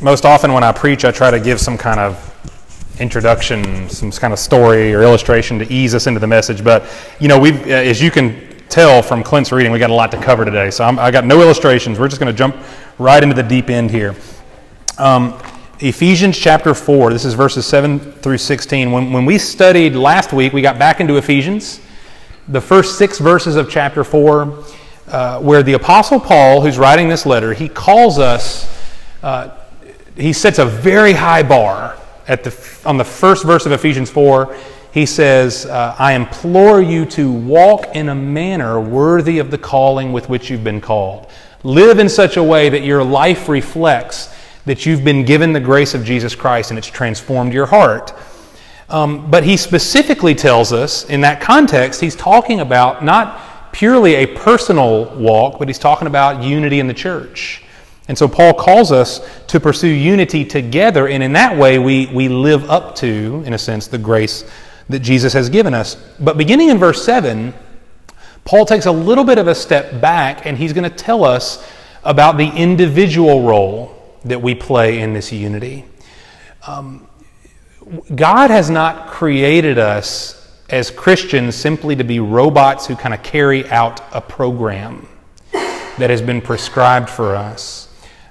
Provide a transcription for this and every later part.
most often when I preach, I try to give some kind of introduction, some kind of story or illustration to ease us into the message. But, you know, we've, uh, as you can tell from Clint's reading, we got a lot to cover today. So I'm, i got no illustrations. We're just going to jump right into the deep end here. Um, Ephesians chapter 4, this is verses 7 through 16. When, when we studied last week, we got back into Ephesians, the first six verses of chapter 4, uh, where the Apostle Paul, who's writing this letter, he calls us, uh, he sets a very high bar at the, on the first verse of Ephesians 4, he says, uh, I implore you to walk in a manner worthy of the calling with which you've been called. Live in such a way that your life reflects that you've been given the grace of Jesus Christ and it's transformed your heart. Um, but he specifically tells us in that context, he's talking about not purely a personal walk, but he's talking about unity in the church. And so Paul calls us to pursue unity together, and in that way we, we live up to, in a sense, the grace that Jesus has given us. But beginning in verse 7, Paul takes a little bit of a step back, and he's going to tell us about the individual role that we play in this unity. Um, God has not created us as Christians simply to be robots who kind of carry out a program that has been prescribed for us.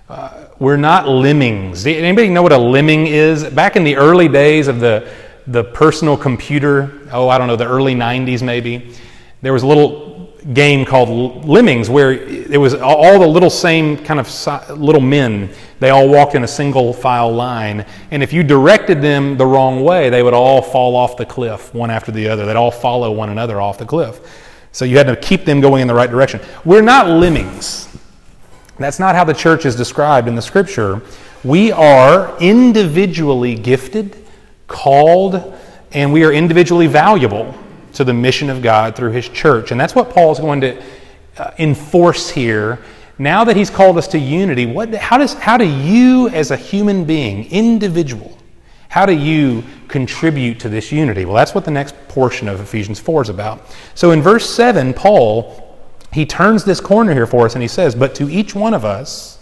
Uh, we're not lemmings. Anybody know what a lemming is? Back in the early days of the, the personal computer, oh, I don't know, the early 90s maybe, there was a little game called Lemmings where it was all the little same kind of little men. They all walked in a single file line. And if you directed them the wrong way, they would all fall off the cliff one after the other. They'd all follow one another off the cliff. So you had to keep them going in the right direction. We're not lemmings. That's not how the church is described in the scripture. We are individually gifted, called, and we are individually valuable to the mission of God through his church. And that's what Paul is going to uh, enforce here. Now that he's called us to unity, what, how, does, how do you, as a human being, individual, how do you contribute to this unity? Well, that's what the next portion of Ephesians 4 is about. So in verse 7, Paul he turns this corner here for us and he says, But to each one of us,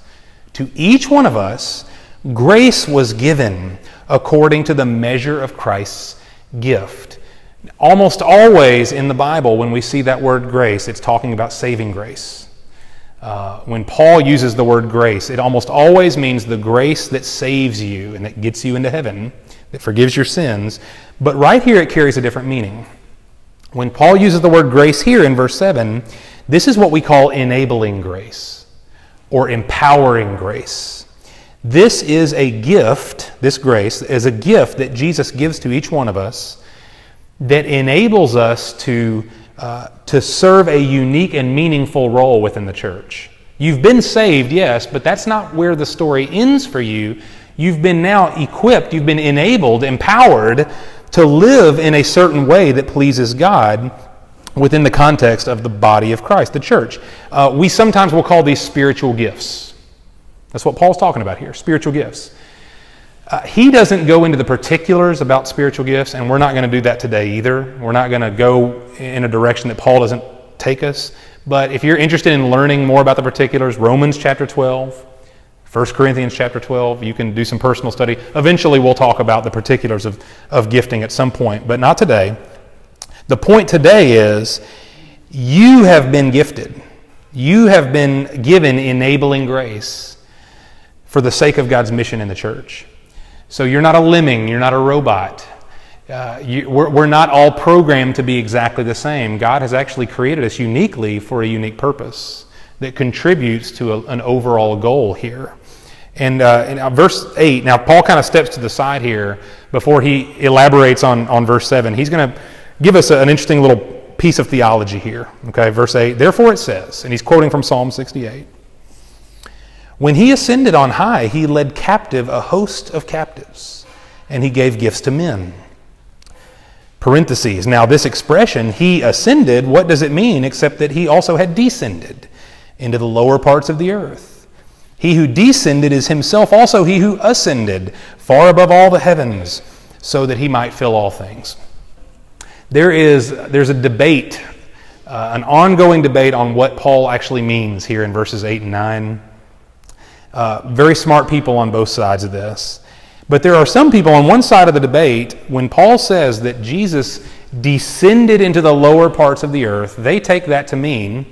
to each one of us, grace was given according to the measure of Christ's gift. Almost always in the Bible, when we see that word grace, it's talking about saving grace. Uh, when Paul uses the word grace, it almost always means the grace that saves you and that gets you into heaven, that forgives your sins. But right here, it carries a different meaning. When Paul uses the word grace here in verse 7, this is what we call enabling grace or empowering grace. This is a gift, this grace is a gift that Jesus gives to each one of us that enables us to, uh, to serve a unique and meaningful role within the church. You've been saved, yes, but that's not where the story ends for you. You've been now equipped, you've been enabled, empowered to live in a certain way that pleases God within the context of the body of Christ, the church. Uh, we sometimes will call these spiritual gifts. That's what Paul's talking about here spiritual gifts. Uh, he doesn't go into the particulars about spiritual gifts, and we're not going to do that today either. We're not going to go in a direction that Paul doesn't take us. But if you're interested in learning more about the particulars, Romans chapter 12, 1 Corinthians chapter 12, you can do some personal study. Eventually, we'll talk about the particulars of, of gifting at some point, but not today. The point today is you have been gifted, you have been given enabling grace for the sake of God's mission in the church. So you're not a lemming, you're not a robot. Uh, you, we're, we're not all programmed to be exactly the same. God has actually created us uniquely for a unique purpose that contributes to a, an overall goal here. And, uh, verse 8, now Paul kind of steps to the side here before he elaborates on, on verse 7. He's going to give us an interesting little piece of theology here. Okay, verse 8. Therefore it says, and he's quoting from Psalm 68 When he ascended on high, he led captive a host of captives, and he gave gifts to men. Parentheses. Now, this expression, he ascended, what does it mean except that he also had descended into the lower parts of the earth? He who descended is himself also he who ascended far above all the heavens, so that he might fill all things. There is there's a debate, uh, an ongoing debate on what Paul actually means here in verses 8 and 9. Uh, very smart people on both sides of this. But there are some people on one side of the debate, when Paul says that Jesus descended into the lower parts of the earth, they take that to mean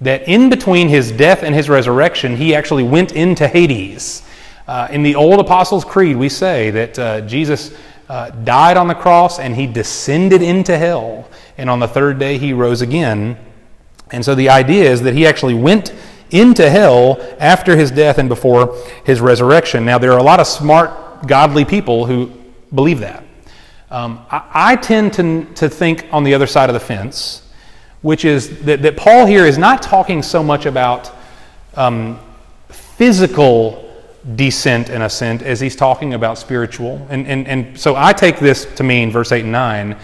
that in between his death and his resurrection, he actually went into Hades. Uh, in the Old Apostles' Creed, we say that uh, Jesus uh, died on the cross and he descended into hell, and on the third day he rose again. And so the idea is that he actually went into hell after his death and before his resurrection. Now, there are a lot of smart, godly people who believe that. Um, I, I, tend to, to think on the other side of the fence, which is that, that Paul here is not talking so much about um, physical descent and ascent as he's talking about spiritual. And, and, and so I take this to mean, verse 8 and 9,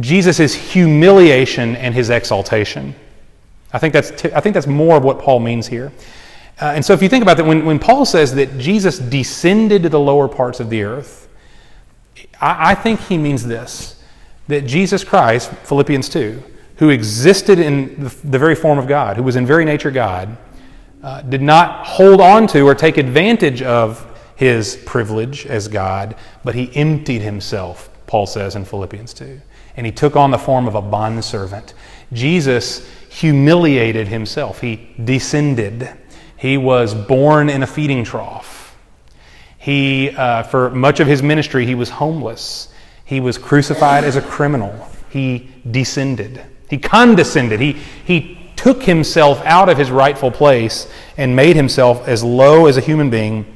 Jesus' humiliation and his exaltation. I think that's, t- I think that's more of what Paul means here. Uh, and so if you think about that, when, when Paul says that Jesus descended to the lower parts of the earth, I, I think he means this that Jesus Christ, Philippians 2, who existed in the, the very form of God, who was in very nature God, uh, did not hold on to or take advantage of his privilege as God, but he emptied himself, Paul says in Philippians 2. And he took on the form of a bondservant. Jesus humiliated himself, he descended. He was born in a feeding trough. He, uh, for much of his ministry, he was homeless. He was crucified as a criminal. He descended. He condescended. He, he took himself out of his rightful place and made himself as low as a human being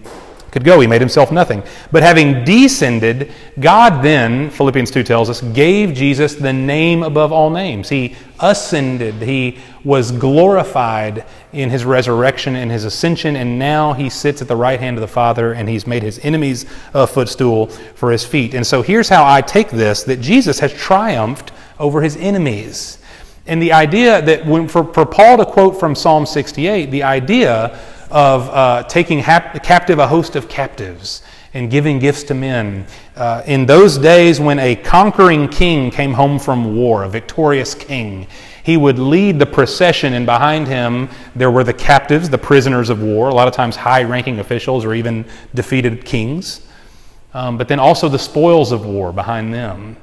could go. He made himself nothing. But having descended, God then, Philippians 2 tells us, gave Jesus the name above all names. He ascended, he was glorified in his resurrection and his ascension, and now he sits at the right hand of the Father and he's made his enemies a footstool for his feet. And so here's how I take this that Jesus has triumphed over his enemies. And the idea that when, for, for Paul to quote from Psalm 68, the idea of uh, taking hap- captive a host of captives and giving gifts to men. Uh, in those days when a conquering king came home from war, a victorious king, he would lead the procession, and behind him there were the captives, the prisoners of war, a lot of times high ranking officials or even defeated kings, um, but then also the spoils of war behind them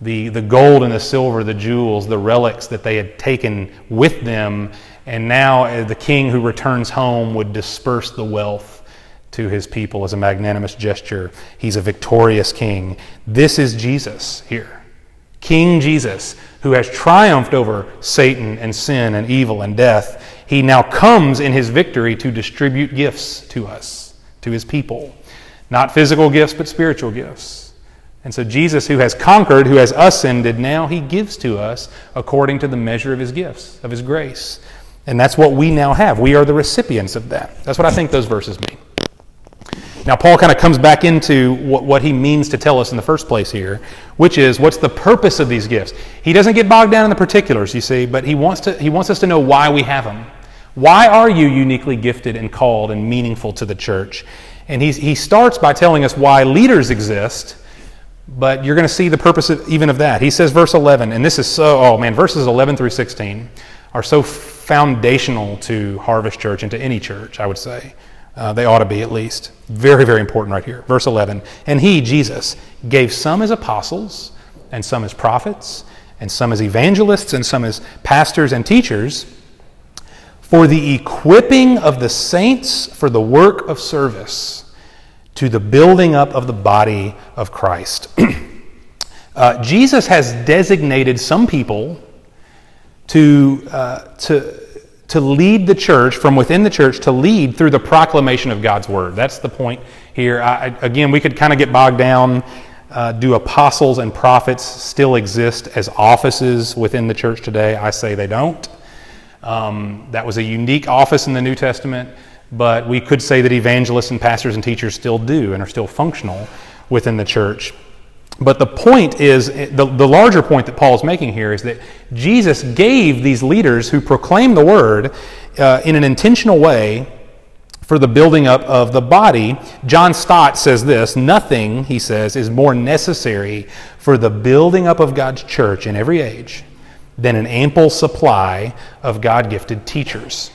the, the gold and the silver, the jewels, the relics that they had taken with them. And now uh, the king who returns home would disperse the wealth to his people as a magnanimous gesture. He's a victorious king. This is Jesus here. King Jesus, who has triumphed over Satan and sin and evil and death. He now comes in his victory to distribute gifts to us, to his people. Not physical gifts, but spiritual gifts. And so Jesus, who has conquered, who has ascended, now he gives to us according to the measure of his gifts, of his grace. And that's what we now have. We are the recipients of that. That's what I think those verses mean. Now, Paul kind of comes back into what, what he means to tell us in the first place here, which is what's the purpose of these gifts. He doesn't get bogged down in the particulars, you see, but he wants, to, he wants us to know why we have them. Why are you uniquely gifted and called and meaningful to the church? And he, he starts by telling us why leaders exist but you're going to see the purpose of, even of that. He says, verse 11, and this is so, oh man, verses 11 through 16 are so foundational to Harvest Church and to any church, I would say. Uh, they ought to be at least. Very, very important right here. Verse 11. And he, Jesus, gave some as apostles, and some as prophets, and some as evangelists, and some as pastors and teachers, for the equipping of the saints for the work of service to the building up of the body of Christ. uh, Jesus has designated some people to, uh, to, to lead the church, from within the church, to lead through the proclamation of God's word. That's the point here. I, again, we could kind of get bogged down. Uh, do apostles and prophets still exist as offices within the church today? I say they don't. Um, that was a unique office in the New Testament but we could say that evangelists and pastors and teachers still do and are still functional within the church. But the point is, the, the larger point that Paul is making here is that Jesus gave these leaders who proclaim the word uh, in an intentional way for the building up of the body. John Stott says this Nothing, he says, is more necessary for the building up of God's church in every age than an ample supply of God gifted teachers.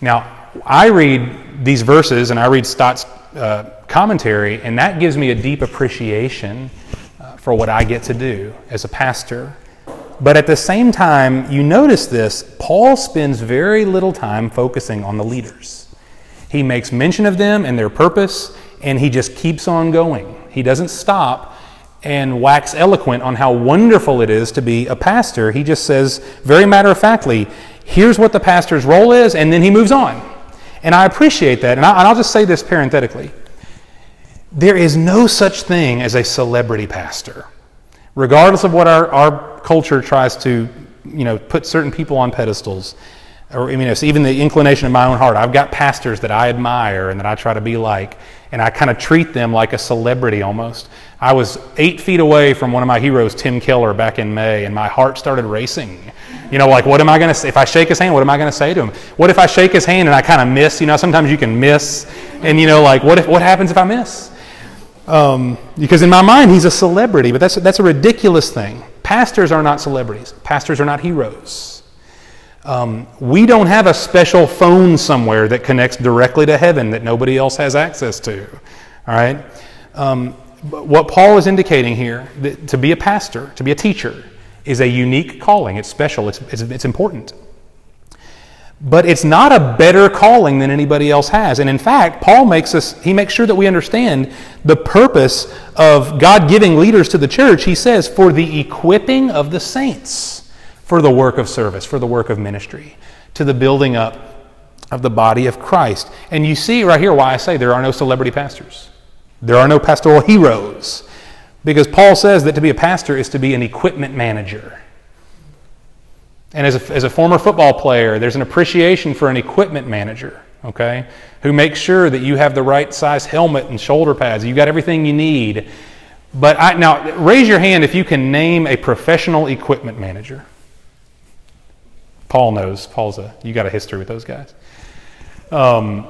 Now, I read these verses and I read Stott's uh, commentary, and that gives me a deep appreciation uh, for what I get to do as a pastor. But at the same time, you notice this Paul spends very little time focusing on the leaders. He makes mention of them and their purpose, and he just keeps on going. He doesn't stop and wax eloquent on how wonderful it is to be a pastor. He just says, very matter of factly, here's what the pastor's role is, and then he moves on. And I appreciate that. And, I, will just say this parenthetically there is no such thing as a celebrity pastor. Regardless of what our, our culture tries to you know, put certain people on pedestals, or I mean, it's even the inclination of my own heart. I've got pastors that I admire and that I try to be like, and I kind of treat them like a celebrity almost. I was eight feet away from one of my heroes, Tim Keller, back in May, and my heart started racing. You know, like, what am I going to say? If I shake his hand, what am I going to say to him? What if I shake his hand and I kind of miss? You know, sometimes you can miss, and you know, like, what, if, what happens if I miss? Um, because in my mind, he's a celebrity, but that's, that's a ridiculous thing. Pastors are not celebrities, pastors are not heroes. Um, we don't have a special phone somewhere that connects directly to heaven that nobody else has access to. All right? Um, what Paul is indicating here, to be a pastor, to be a teacher, is a unique calling. It's special, it's, it's, it's important. But it's not a better calling than anybody else has. And in fact, Paul makes us, he makes sure that we understand the purpose of God giving leaders to the church. He says, for the equipping of the saints for the work of service, for the work of ministry, to the building up of the body of Christ. And you see right here why I say there are no celebrity pastors. There are no pastoral heroes. Because Paul says that to be a pastor is to be an equipment manager. And as a, as a former football player, there's an appreciation for an equipment manager, okay, who makes sure that you have the right size helmet and shoulder pads. You've got everything you need. But I, now, raise your hand if you can name a professional equipment manager. Paul knows. Paul's a, you got a history with those guys. Um,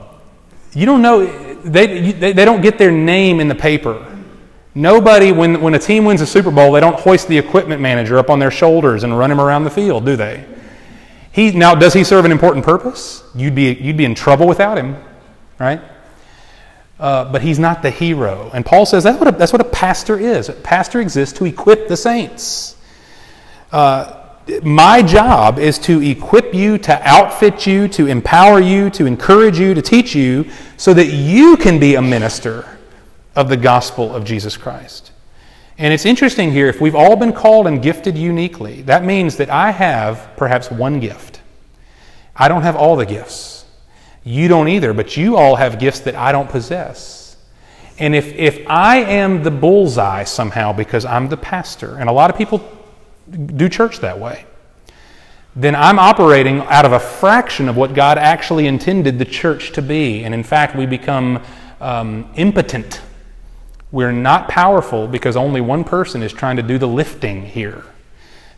you don't know, they, they, they don't get their name in the paper. Nobody, when, when a team wins a Super Bowl, they don't hoist the equipment manager up on their shoulders and run him around the field, do they? He, now, does he serve an important purpose? You'd be, you'd be in trouble without him, right? Uh, but he's not the hero. And Paul says that's what a, that's what a pastor is. A pastor exists to equip the saints. Uh, my job is to equip you, to outfit you, to empower you, to encourage you, to teach you, so that you can be a minister of the gospel of Jesus Christ. And it's interesting here, if we've all been called and gifted uniquely, that means that I have perhaps one gift. I don't have all the gifts. You don't either, but you all have gifts that I don't possess. And if, if I am the bullseye somehow because I'm the pastor, and a lot of people do church that way, then I'm operating out of a fraction of what God actually intended the church to be. And in fact, we become um, impotent. We're not powerful because only one person is trying to do the lifting here.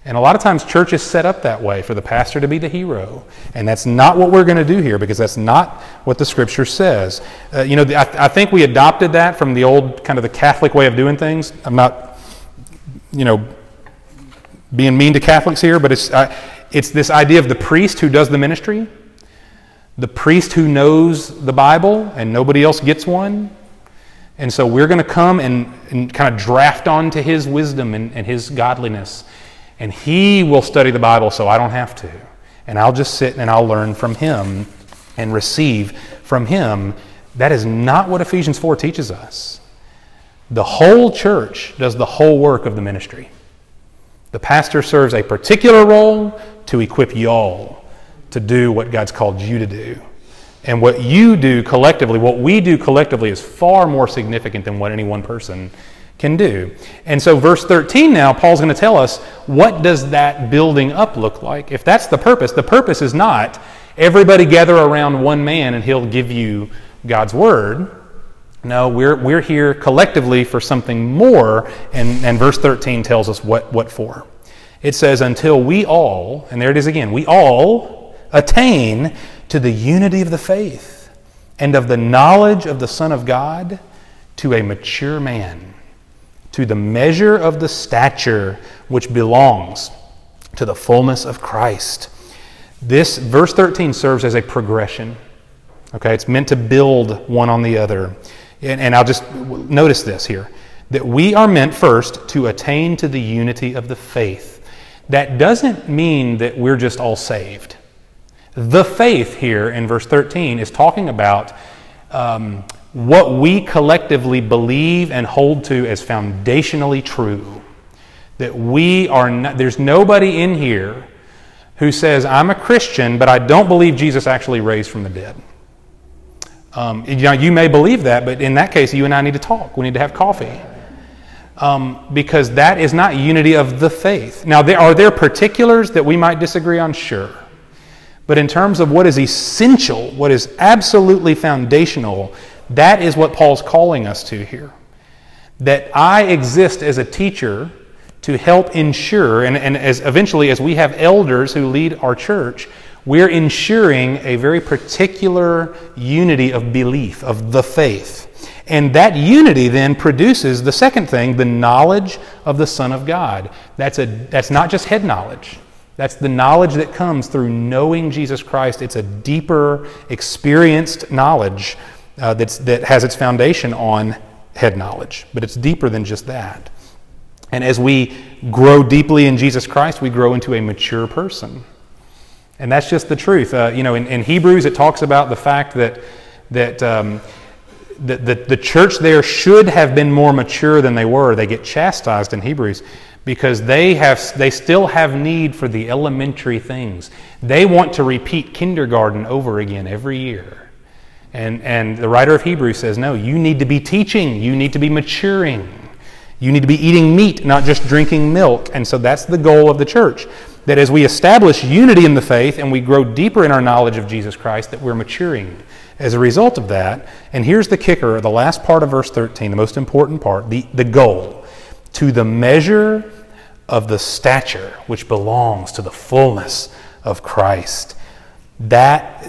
And a lot of times, church is set up that way for the pastor to be the hero. And that's not what we're going to do here because that's not what the scripture says. Uh, you know, I, I think we adopted that from the old kind of the Catholic way of doing things. I'm not, you know, being mean to Catholics here, but it's, uh, it's this idea of the priest who does the ministry, the priest who knows the Bible and nobody else gets one. And so we're going to come and, and kind of draft onto his wisdom and, and his godliness. And he will study the Bible so I don't have to. And I'll just sit and I'll learn from him and receive from him. That is not what Ephesians 4 teaches us. The whole church does the whole work of the ministry. The pastor serves a particular role to equip y'all to do what God's called you to do. And what you do collectively, what we do collectively, is far more significant than what any one person can do. And so, verse 13 now, Paul's going to tell us what does that building up look like? If that's the purpose, the purpose is not everybody gather around one man and he'll give you God's word. No, we're, we're here collectively for something more, and, and verse 13 tells us what, what for. It says, Until we all, and there it is again, we all attain to the unity of the faith and of the knowledge of the Son of God to a mature man, to the measure of the stature which belongs to the fullness of Christ. This, verse 13, serves as a progression. Okay, it's meant to build one on the other. And, and I'll just notice this here that we are meant first to attain to the unity of the faith. That doesn't mean that we're just all saved. The faith here in verse 13 is talking about um, what we collectively believe and hold to as foundationally true. That we are not, there's nobody in here who says, I'm a Christian, but I don't believe Jesus actually raised from the dead. Um, you, know, you may believe that, but in that case, you and I need to talk. We need to have coffee. Um, because that is not unity of the faith. Now, there, are there particulars that we might disagree on? Sure. But in terms of what is essential, what is absolutely foundational, that is what Paul's calling us to here. That I exist as a teacher to help ensure, and, and as eventually as we have elders who lead our church, we're ensuring a very particular unity of belief, of the faith. And that unity then produces the second thing, the knowledge of the Son of God. That's, a, that's not just head knowledge. That's the knowledge that comes through knowing Jesus Christ. It's a deeper, experienced knowledge uh, that has its foundation on head knowledge. But it's deeper than just that. And as we grow deeply in Jesus Christ, we grow into a mature person. And that's just the truth. Uh, you know, in, in, Hebrews, it talks about the fact that, that, um, that the, the church there should have been more mature than they were. They get chastised in Hebrews because they, have, they still have need for the elementary things. They want to repeat kindergarten over again every year. And, and the writer of Hebrews says, no, you need to be teaching, you need to be maturing. You need to be eating meat, not just drinking milk. And so that's the goal of the church. That as we establish unity in the faith and we grow deeper in our knowledge of Jesus Christ, that we're maturing as a result of that. And here's the kicker the last part of verse 13, the most important part, the, the goal. To the measure of the stature which belongs to the fullness of Christ. That,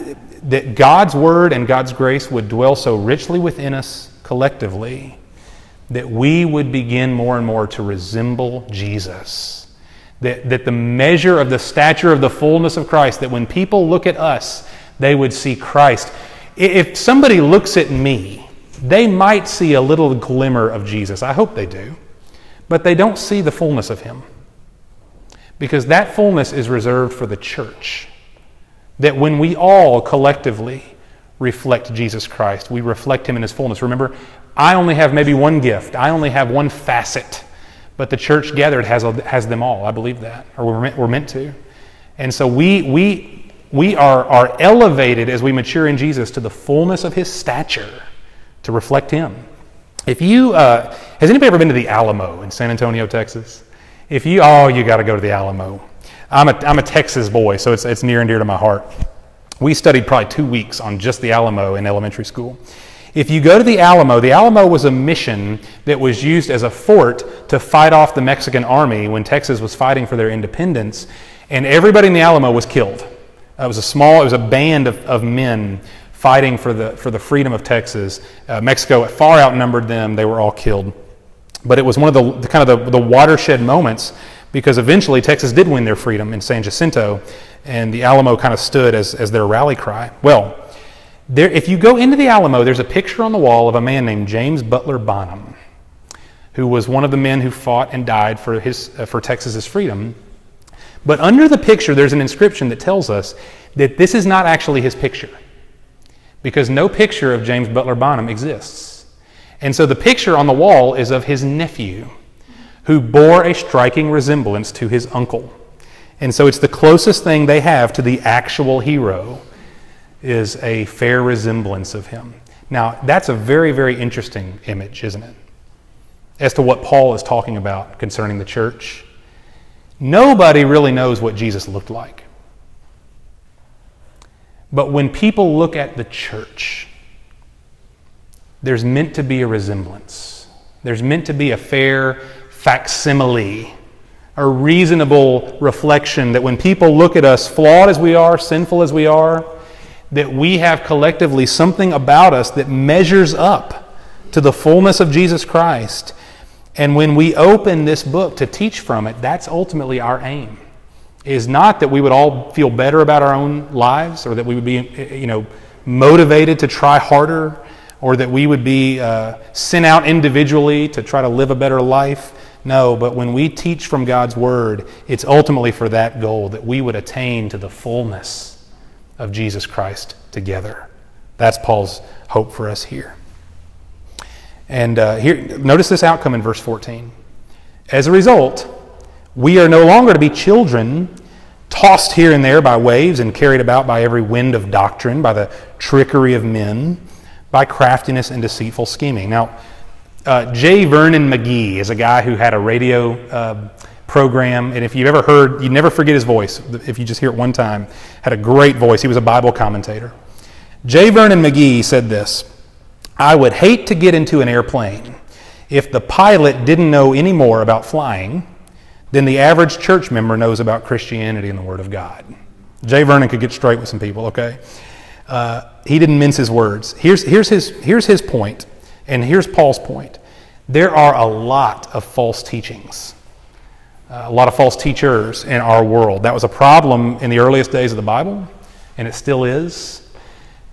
that God's word and God's grace would dwell so richly within us collectively that we would begin more and more to resemble Jesus. That, that the measure of the stature of the fullness of Christ, that when people look at us, they would see Christ. If somebody looks at me, they might see a little glimmer of Jesus. I hope they do. But they don't see the fullness of Him. Because that fullness is reserved for the church. That when we all collectively reflect Jesus Christ, we reflect Him in His fullness. Remember, I only have maybe one gift, I only have one facet, but the church gathered has, has them all. I believe that, or we're meant, we're meant to. And so we, we, we are, are elevated as we mature in Jesus to the fullness of his stature to reflect him. If you, uh, has anybody ever been to the Alamo in San Antonio, Texas? If you, oh, you got to go to the Alamo. I'm a, I'm a Texas boy, so it's, it's near and dear to my heart. We studied probably two weeks on just the Alamo in elementary school. If you go to the Alamo, the Alamo was a mission that was used as a fort to fight off the Mexican army when Texas was fighting for their independence, and everybody in the Alamo was killed. It was a small, it was a band of, of men fighting for the, for the freedom of Texas. Uh, Mexico far outnumbered them, they were all killed. But it was one of the, the kind of the, the watershed moments because eventually Texas did win their freedom in San Jacinto, and the Alamo kind of stood as, as their rally cry. Well, there, if you go into the Alamo, there's a picture on the wall of a man named James Butler Bonham, who was one of the men who fought and died for, his, uh, for Texas's freedom. But under the picture, there's an inscription that tells us that this is not actually his picture, because no picture of James Butler Bonham exists. And so the picture on the wall is of his nephew, who bore a striking resemblance to his uncle. And so it's the closest thing they have to the actual hero is a fair resemblance of him. Now, that's a very, very interesting image, isn't it? As to what Paul is talking about concerning the church. Nobody really knows what Jesus looked like. But when people look at the church, there's meant to be a resemblance. There's meant to be a fair facsimile, a reasonable reflection that when people look at us, flawed as we are, sinful as we are, that we have collectively something about us that measures up to the fullness of Jesus Christ. And when we open this book to teach from it, that's ultimately our aim. Is not that we would all feel better about our own lives or that we would be, you know, motivated to try harder or that we would be uh, sent out individually to try to live a better life. No, but when we teach from God's Word, it's ultimately for that goal that we would attain to the fullness of Jesus Christ together. That's Paul's hope for us here. And uh, here, notice this outcome in verse 14. As a result, we are no longer to be children tossed here and there by waves and carried about by every wind of doctrine, by the trickery of men, by craftiness and deceitful scheming. Now, uh, J. Vernon McGee is a guy who had a radio uh, program, and if you've ever heard, you'd never forget his voice. If you just hear it one time, had a great voice. He was a Bible commentator. J. Vernon McGee said this I would hate to get into an airplane if the pilot didn't know any more about flying than the average church member knows about Christianity and the Word of God. J. Vernon could get straight with some people, okay? Uh, he didn't mince his words. Here's, here's, his, here's his point, and here's Paul's point. There are a lot of false teachings, uh, a lot of false teachers in our world. That was a problem in the earliest days of the Bible, and it still is.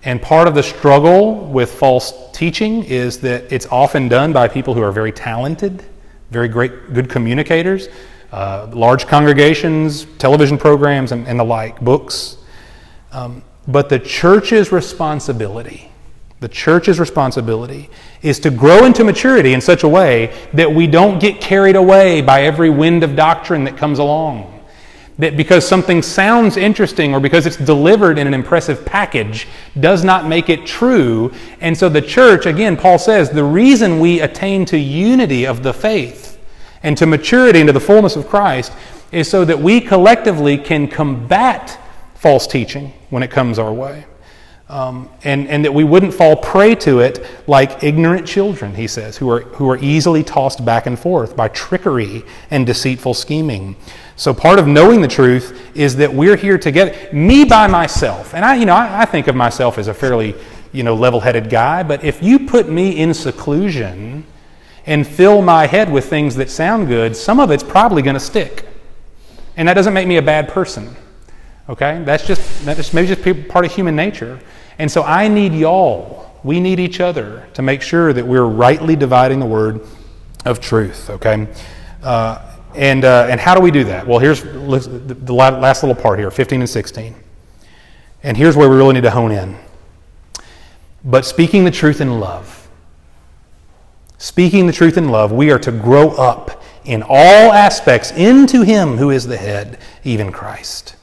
And part of the struggle with false teaching is that it's often done by people who are very talented, very great, good communicators, uh, large congregations, television programs, and, and the like, books. Um, but the church's responsibility, the church's responsibility is to grow into maturity in such a way that we don't get carried away by every wind of doctrine that comes along. That because something sounds interesting or because it's delivered in an impressive package does not make it true. And so the church, again, Paul says, the reason we attain to unity of the faith and to maturity into the fullness of Christ is so that we collectively can combat false teaching when it comes our way. Um, and, and that we wouldn't fall prey to it like ignorant children, he says, who are, who are easily tossed back and forth by trickery and deceitful scheming. So part of knowing the truth is that we're here together. Me by myself, and I, you know, I, I think of myself as a fairly, you know, level-headed guy, but if you put me in seclusion, and fill my head with things that sound good, some of it's probably going to stick. And that doesn't make me a bad person. Okay? That's just, that's maybe just part of human nature. And so I need y'all. We need each other to make sure that we're rightly dividing the word of truth. Okay? Uh, and, uh, and how do we do that? Well, here's the last little part here 15 and 16. And here's where we really need to hone in. But speaking the truth in love Speaking the truth in love, we are to grow up in all aspects into Him who is the head, even Christ,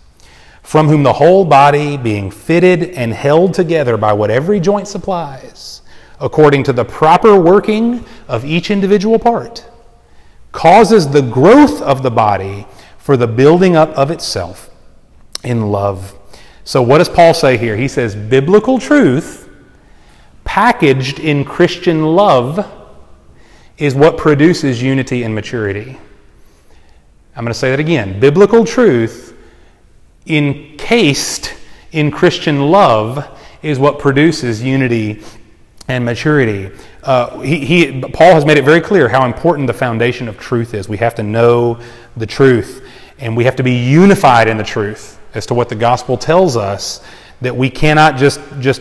from whom the whole body, being fitted and held together by what every joint supplies, according to the proper working of each individual part, causes the growth of the body for the building up of itself in love. So, what does Paul say here? He says, biblical truth packaged in Christian love is what produces unity and maturity. I'm going to say that again. Biblical truth, encased in Christian love, is what produces unity and maturity. Uh, he, he, Paul has made it very clear how important the foundation of truth is. We have to know the truth, and we have to be unified in the truth as to what the gospel tells us. That we cannot just just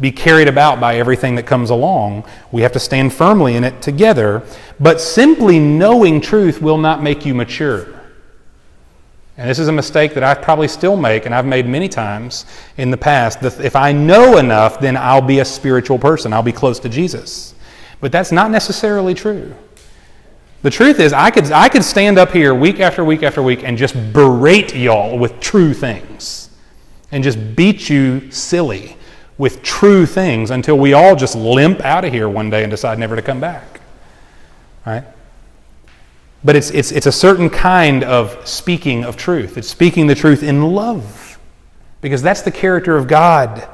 be carried about by everything that comes along. We have to stand firmly in it together. But simply knowing truth will not make you mature. And this is a mistake that I probably still make, and I've made many times in the past. If I know enough, then I'll be a spiritual person. I'll be close to Jesus. But that's not necessarily true. The truth is, I could, I could stand up here week after week after week and just berate y'all with true things and just beat you silly with true things until we all just limp out of here one day and decide never to come back. Right? But it's, it's, it's a certain kind of speaking of truth. It's speaking the truth in love. Because that's the character of God.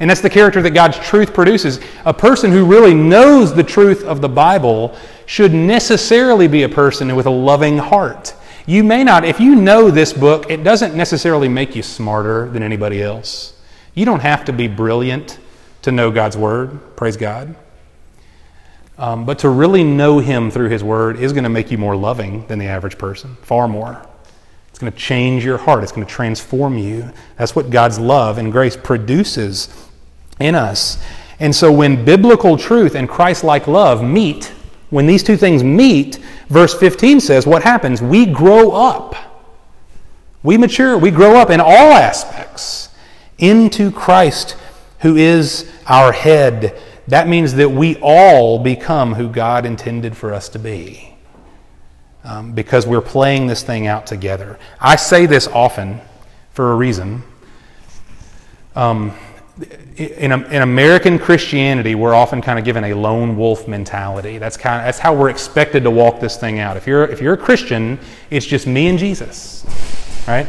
And that's the character that God's truth produces. A person who really knows the truth of the Bible should necessarily be a person with a loving heart. You may not, if you know this book, it doesn't necessarily make you smarter than anybody else. You don't have to be brilliant to know God's Word, praise God. Um, but to really know Him through His Word is going to make you more loving than the average person, far more. It's going to change your heart. It's going to transform you. That's what God's love and grace produces in us. And so when biblical truth and Christ like love meet, when these two things meet, verse 15 says, what happens? We grow up. We mature. We grow up in all aspects into Christ, who is our head. That means that we all become who God intended for us to be um, because we're playing this thing out together. I say this often for a reason. Um, in, in, American Christianity, we're often kind of given a lone wolf mentality. That's kind of, that's how we're expected to walk this thing out. If you're if you're a Christian, it's just me and Jesus, right?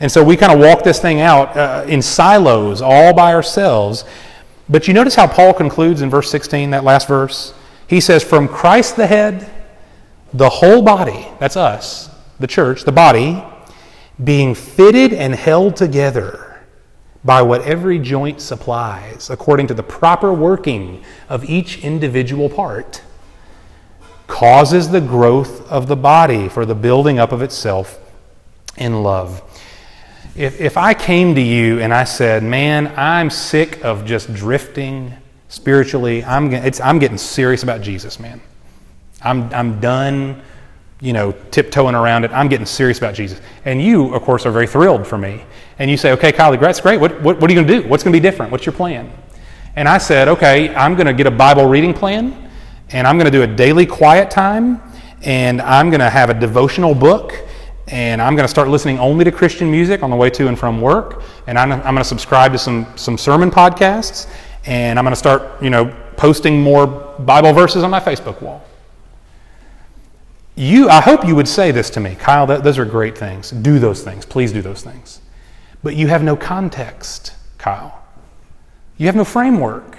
And so we kind of walk this thing out uh, in silos, all by ourselves. But you notice how Paul concludes in verse 16, that last verse. He says, "From Christ the head." the whole body, that's us, the church, the body, being fitted and held together by what every joint supplies, according to the proper working of each individual part, causes the growth of the body for the building up of itself in love. If, if I came to you and I said, Man, I'm sick of just drifting spiritually, I'm, I'm getting serious about Jesus, man. I'm, I'm done, you know, tiptoeing around it. I'm getting serious about Jesus. And you, of course, are very thrilled for me. And you say, okay, Kylie, that's great. What, what, what are you going to do? What's going to be different? What's your plan? And I said, okay, I'm going to get a Bible reading plan, and I'm going to do a daily quiet time, and I'm going to have a devotional book, and I'm going to start listening only to Christian music on the way to and from work, and I'm, I'm going to subscribe to some, some sermon podcasts, and I'm going to start, you know, posting more Bible verses on my Facebook wall. You, I hope you would say this to me, Kyle, that, those are great things. Do those things. Please do those things. But you have no context, Kyle. You have no framework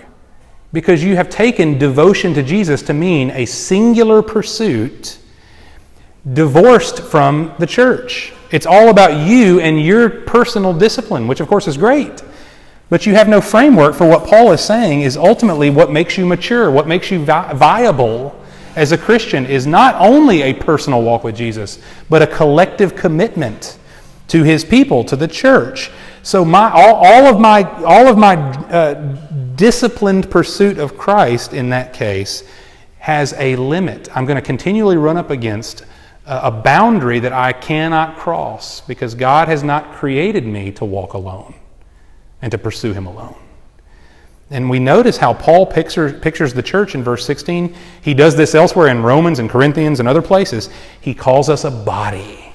because you have taken devotion to Jesus to mean a singular pursuit divorced from the church. It's all about you and your personal discipline, which of course is great. But you have no framework for what Paul is saying is ultimately what makes you mature, what makes you vi- viable as a Christian is not only a personal walk with Jesus, but a collective commitment to his people, to the church. So my, all, all of my, all of my uh, disciplined pursuit of Christ in that case has a limit. I'm going to continually run up against a boundary that I cannot cross because God has not created me to walk alone and to pursue Him alone. And we notice how Paul pictures, pictures the church in verse 16. He does this elsewhere in Romans and Corinthians and other places. He calls us a body.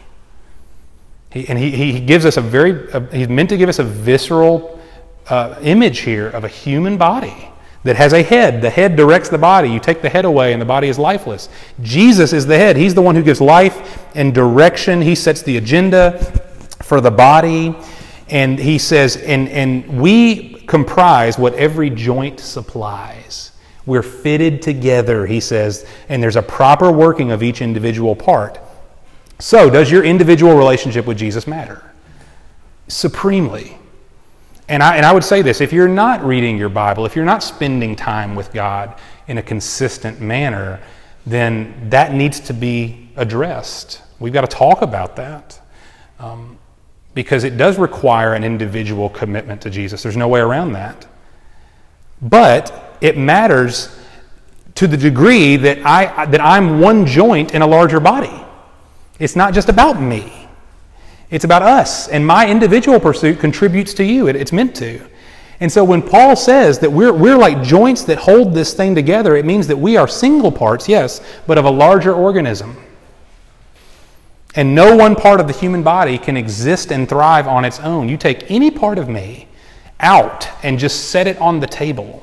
He, and he, he gives us a very, a, he's meant to give us a visceral uh, image here of a human body that has a head. The head directs the body. You take the head away, and the body is lifeless. Jesus is the head. He's the one who gives life and direction. He sets the agenda for the body. And he says, and, and we comprise what every joint supplies. We're fitted together, he says, and there's a proper working of each individual part. So, does your individual relationship with Jesus matter? Supremely. And I, and I would say this if you're not reading your Bible, if you're not spending time with God in a consistent manner, then that needs to be addressed. We've got to talk about that. Um, because it does require an individual commitment to Jesus. There's no way around that. But it matters to the degree that, I, that I'm one joint in a larger body. It's not just about me, it's about us. And my individual pursuit contributes to you, it, it's meant to. And so when Paul says that we're, we're like joints that hold this thing together, it means that we are single parts, yes, but of a larger organism. And no one part of the human body can exist and thrive on its own. You take any part of me out and just set it on the table,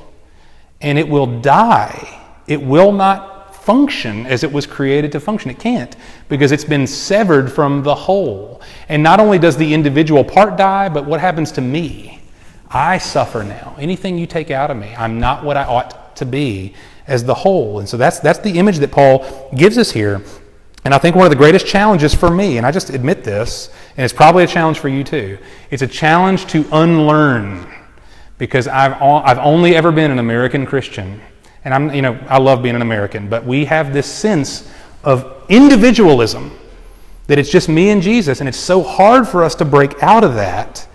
and it will die. It will not function as it was created to function. It can't because it's been severed from the whole. And not only does the individual part die, but what happens to me? I suffer now. Anything you take out of me, I'm not what I ought to be as the whole. And so that's, that's the image that Paul gives us here. And I think one of the greatest challenges for me, and I just admit this, and it's probably a challenge for you too, it's a challenge to unlearn because I've, I've only ever been an American Christian. And I'm, you know, I love being an American, but we have this sense of individualism that it's just me and Jesus, and it's so hard for us to break out of that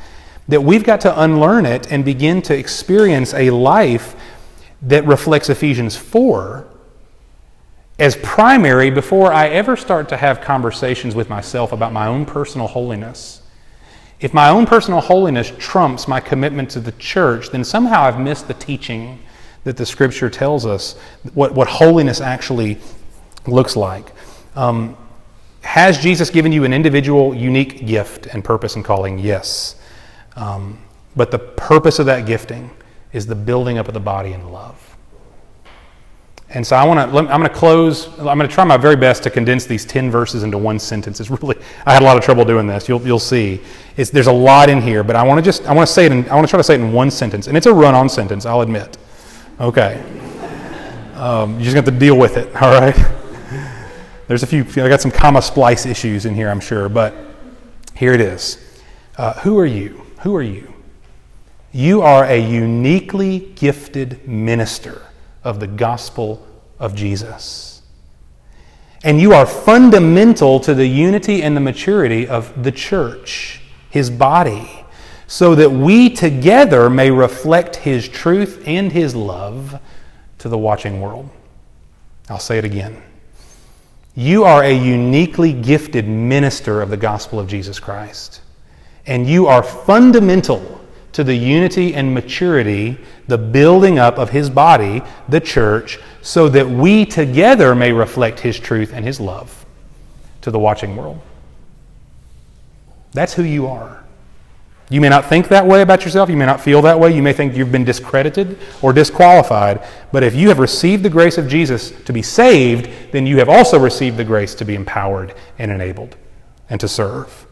that we've got to unlearn it and begin to experience a life that reflects Ephesians 4 as primary before I ever start to have conversations with myself about my own personal holiness. If my own personal holiness trumps my commitment to the church, then somehow I've missed the teaching that the scripture tells us what, what holiness actually looks like. Um, has Jesus given you an individual, unique gift and purpose and calling? Yes. Um, but the purpose of that gifting is the building up of the body in love. And so I want to. I'm going to close. I'm going to try my very best to condense these ten verses into one sentence. It's really. I had a lot of trouble doing this. You'll you'll see. It's, there's a lot in here, but I want to just. I want to say it. In, I want to try to say it in one sentence, and it's a run-on sentence. I'll admit. Okay. Um, you just have to deal with it. All right. There's a few. I got some comma splice issues in here, I'm sure, but here it is. Uh, who are you? Who are you? You are a uniquely gifted minister of the gospel of Jesus. And you are fundamental to the unity and the maturity of the church, his body, so that we together may reflect his truth and his love to the watching world. I'll say it again. You are a uniquely gifted minister of the gospel of Jesus Christ. And you are fundamental to the unity and maturity, the building up of his body, the church, so that we together may reflect his truth and his love to the watching world. That's who you are. You may not think that way about yourself. You may not feel that way. You may think you've been discredited or disqualified. But if you have received the grace of Jesus to be saved, then you have also received the grace to be empowered and enabled and to serve.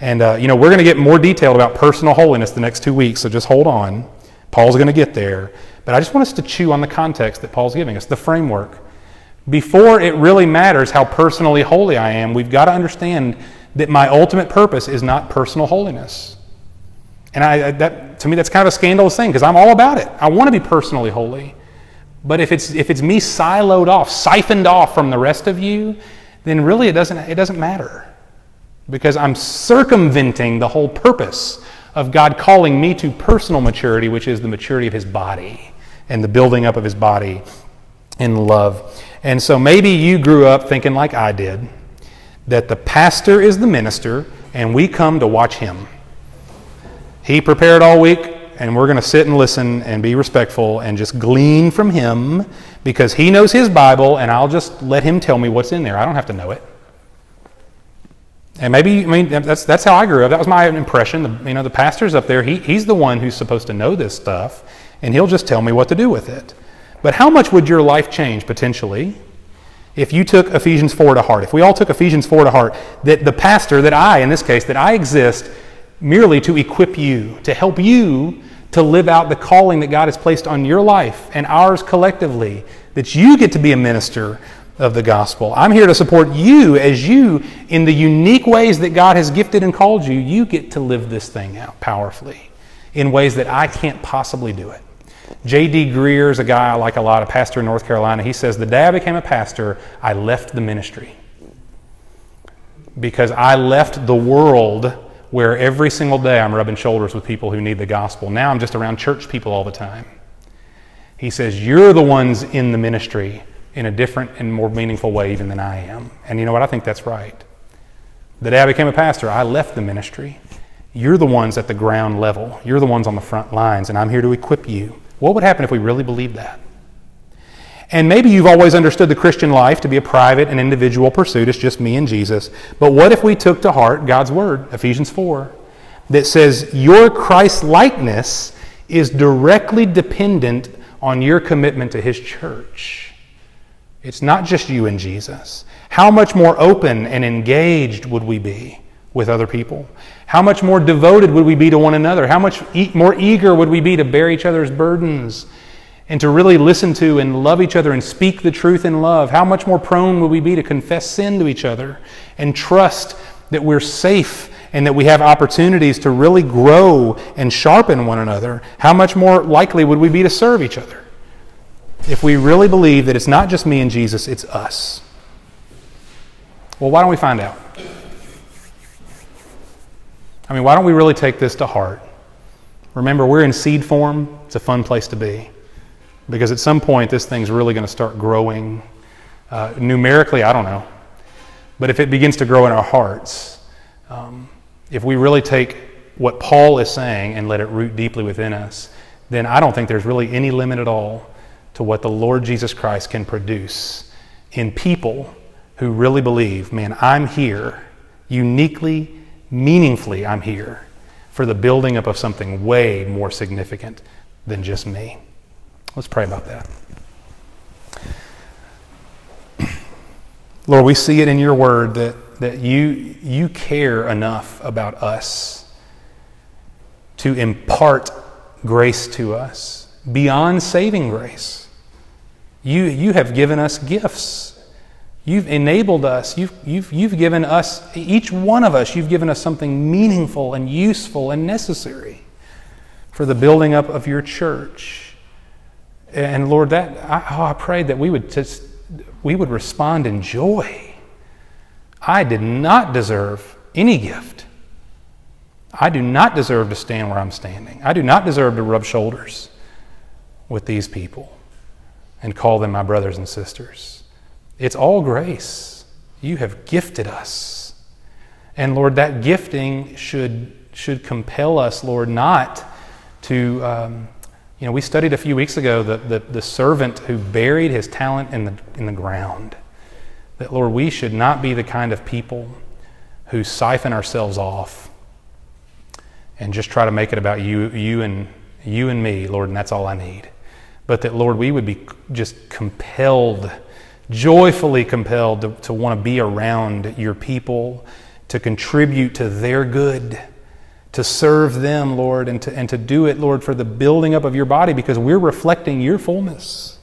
And, uh, you know, we're going to get more detailed about personal holiness the next two weeks, so just hold on. Paul's going to get there. But I just want us to chew on the context that Paul's giving us, the framework. Before it really matters how personally holy I am, we've got to understand that my ultimate purpose is not personal holiness. And I, that, to me, that's kind of a scandalous thing because I'm all about it. I want to be personally holy. But if it's, if it's me siloed off, siphoned off from the rest of you, then really it doesn't, it doesn't matter because I'm circumventing the whole purpose of God calling me to personal maturity, which is the maturity of His body and the building up of His body in love. And so maybe you grew up thinking, like I did, that the pastor is the minister and we come to watch him. He prepared all week, and we're going to sit and listen and be respectful and just glean from him because he knows his Bible, and I'll just let him tell me what's in there. I don't have to know it. And maybe, I mean, that's, that's how I grew up. That was my impression. The, you know, the pastor's up there, he, he's the one who's supposed to know this stuff, and he'll just tell me what to do with it. But how much would your life change potentially if you took Ephesians 4 to heart? If we all took Ephesians 4 to heart, that the pastor, that I, in this case, that I exist merely to equip you, to help you to live out the calling that God has placed on your life and ours collectively, that you get to be a minister of the gospel. I'm here to support you as you, in the unique ways that God has gifted and called you, you get to live this thing out powerfully in ways that I can't possibly do it. J.D. Greear is a guy I like a lot, a pastor in North Carolina. He says, The day I became a pastor, I left the ministry because I left the world where every single day I'm rubbing shoulders with people who need the gospel. Now I'm just around church people all the time. He says, You're the ones in the ministry in a different and more meaningful way even than I am. And you know what? I think that's right. The day I became a pastor, I left the ministry. You're the ones at the ground level. You're the ones on the front lines, and I'm here to equip you. What would happen if we really believed that? And maybe you've always understood the Christian life to be a private and individual pursuit. It's just me and Jesus. But what if we took to heart God's word, Ephesians 4, that says your Christ likeness is directly dependent on your commitment to his church? It's not just you and Jesus. How much more open and engaged would we be with other people? How much more devoted would we be to one another? How much e- more eager would we be to bear each other's burdens and to really listen to and love each other and speak the truth in love? How much more prone would we be to confess sin to each other and trust that we're safe and that we have opportunities to really grow and sharpen one another? How much more likely would we be to serve each other? if we really believe that it's not just me and Jesus, it's us? Well, why don't we find out? I mean, why don't we really take this to heart? Remember, we're in seed form. It's a fun place to be. Because at some point, this thing's really going to start growing. Uh, numerically, I don't know. But if it begins to grow in our hearts, um, if we really take what Paul is saying and let it root deeply within us, then I don't think there's really any limit at all to what the Lord Jesus Christ can produce in people who really believe, man, I'm here, uniquely, meaningfully, I'm here for the building up of something way more significant than just me. Let's pray about that. Lord, we see it in your word that, that you, you care enough about us to impart grace to us beyond saving grace. You, you have given us gifts. You've enabled us. You've, you've, you've given us, each one of us, you've given us something meaningful and useful and necessary for the building up of your church. And Lord, that I, oh, I prayed that we would just we would respond in joy. I did not deserve any gift. I do not deserve to stand where I'm standing. I do not deserve to rub shoulders with these people and call them my brothers and sisters. It's all grace. You have gifted us. And Lord, that gifting should, should compel us, Lord, not to. Um, you know, we studied a few weeks ago the, the, the, servant who buried his talent in the, in the ground. That, Lord, we should not be the kind of people who siphon ourselves off and just try to make it about you, you, and, you and me, Lord, and that's all I need. But that, Lord, we would be just compelled, joyfully compelled to, to want to be around your people, to contribute to their good to serve them, Lord, and to, and to do it, Lord, for the building up of your body because we're reflecting your fullness.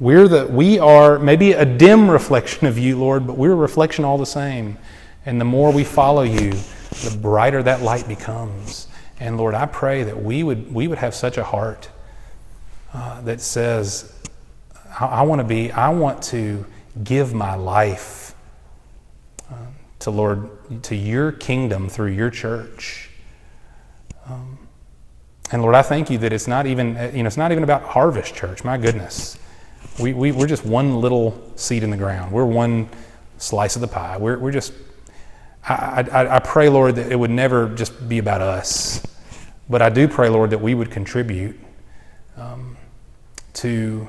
We're the, we are maybe a dim reflection of you, Lord, but we're a reflection all the same. And the more we follow you, the brighter that light becomes. And Lord, I pray that we would, we would have such a heart uh, that says, I, I want to be, I want to give my life uh, to Lord, to your kingdom through your church. And Lord, I thank you that it's not even, you know, it's not even about Harvest Church. My goodness. We, we, we're just one little seed in the ground. We're one slice of the pie. We're, we're just, I, I, I pray, Lord, that it would never just be about us. But I do pray, Lord, that we would contribute um, to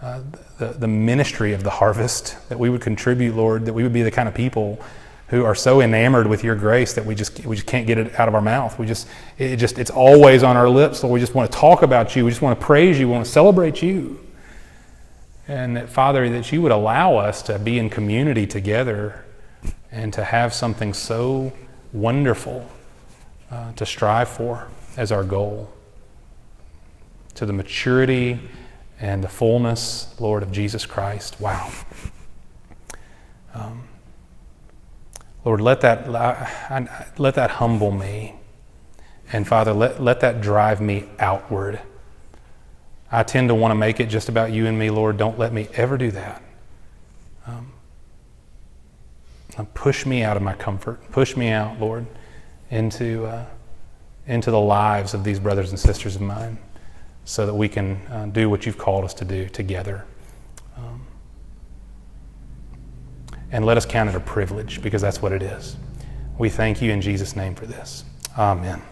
uh, the, the ministry of the harvest, that we would contribute, Lord, that we would be the kind of people who are so enamored with your grace that we just we just can't get it out of our mouth. We just it just it's always on our lips. So we just want to talk about you. We just want to praise you. We want to celebrate you. And that Father, that you would allow us to be in community together and to have something so wonderful uh, to strive for as our goal. To the maturity and the fullness, Lord, of Jesus Christ. Wow. Um, Lord, let that, let that humble me. And Father, let, let that drive me outward. I tend to want to make it just about you and me, Lord. Don't let me ever do that. Um, push me out of my comfort. Push me out, Lord, into, uh, into the lives of these brothers and sisters of mine so that we can uh, do what you've called us to do together. And let us count it a privilege because that's what it is. We thank you in Jesus' name for this. Amen.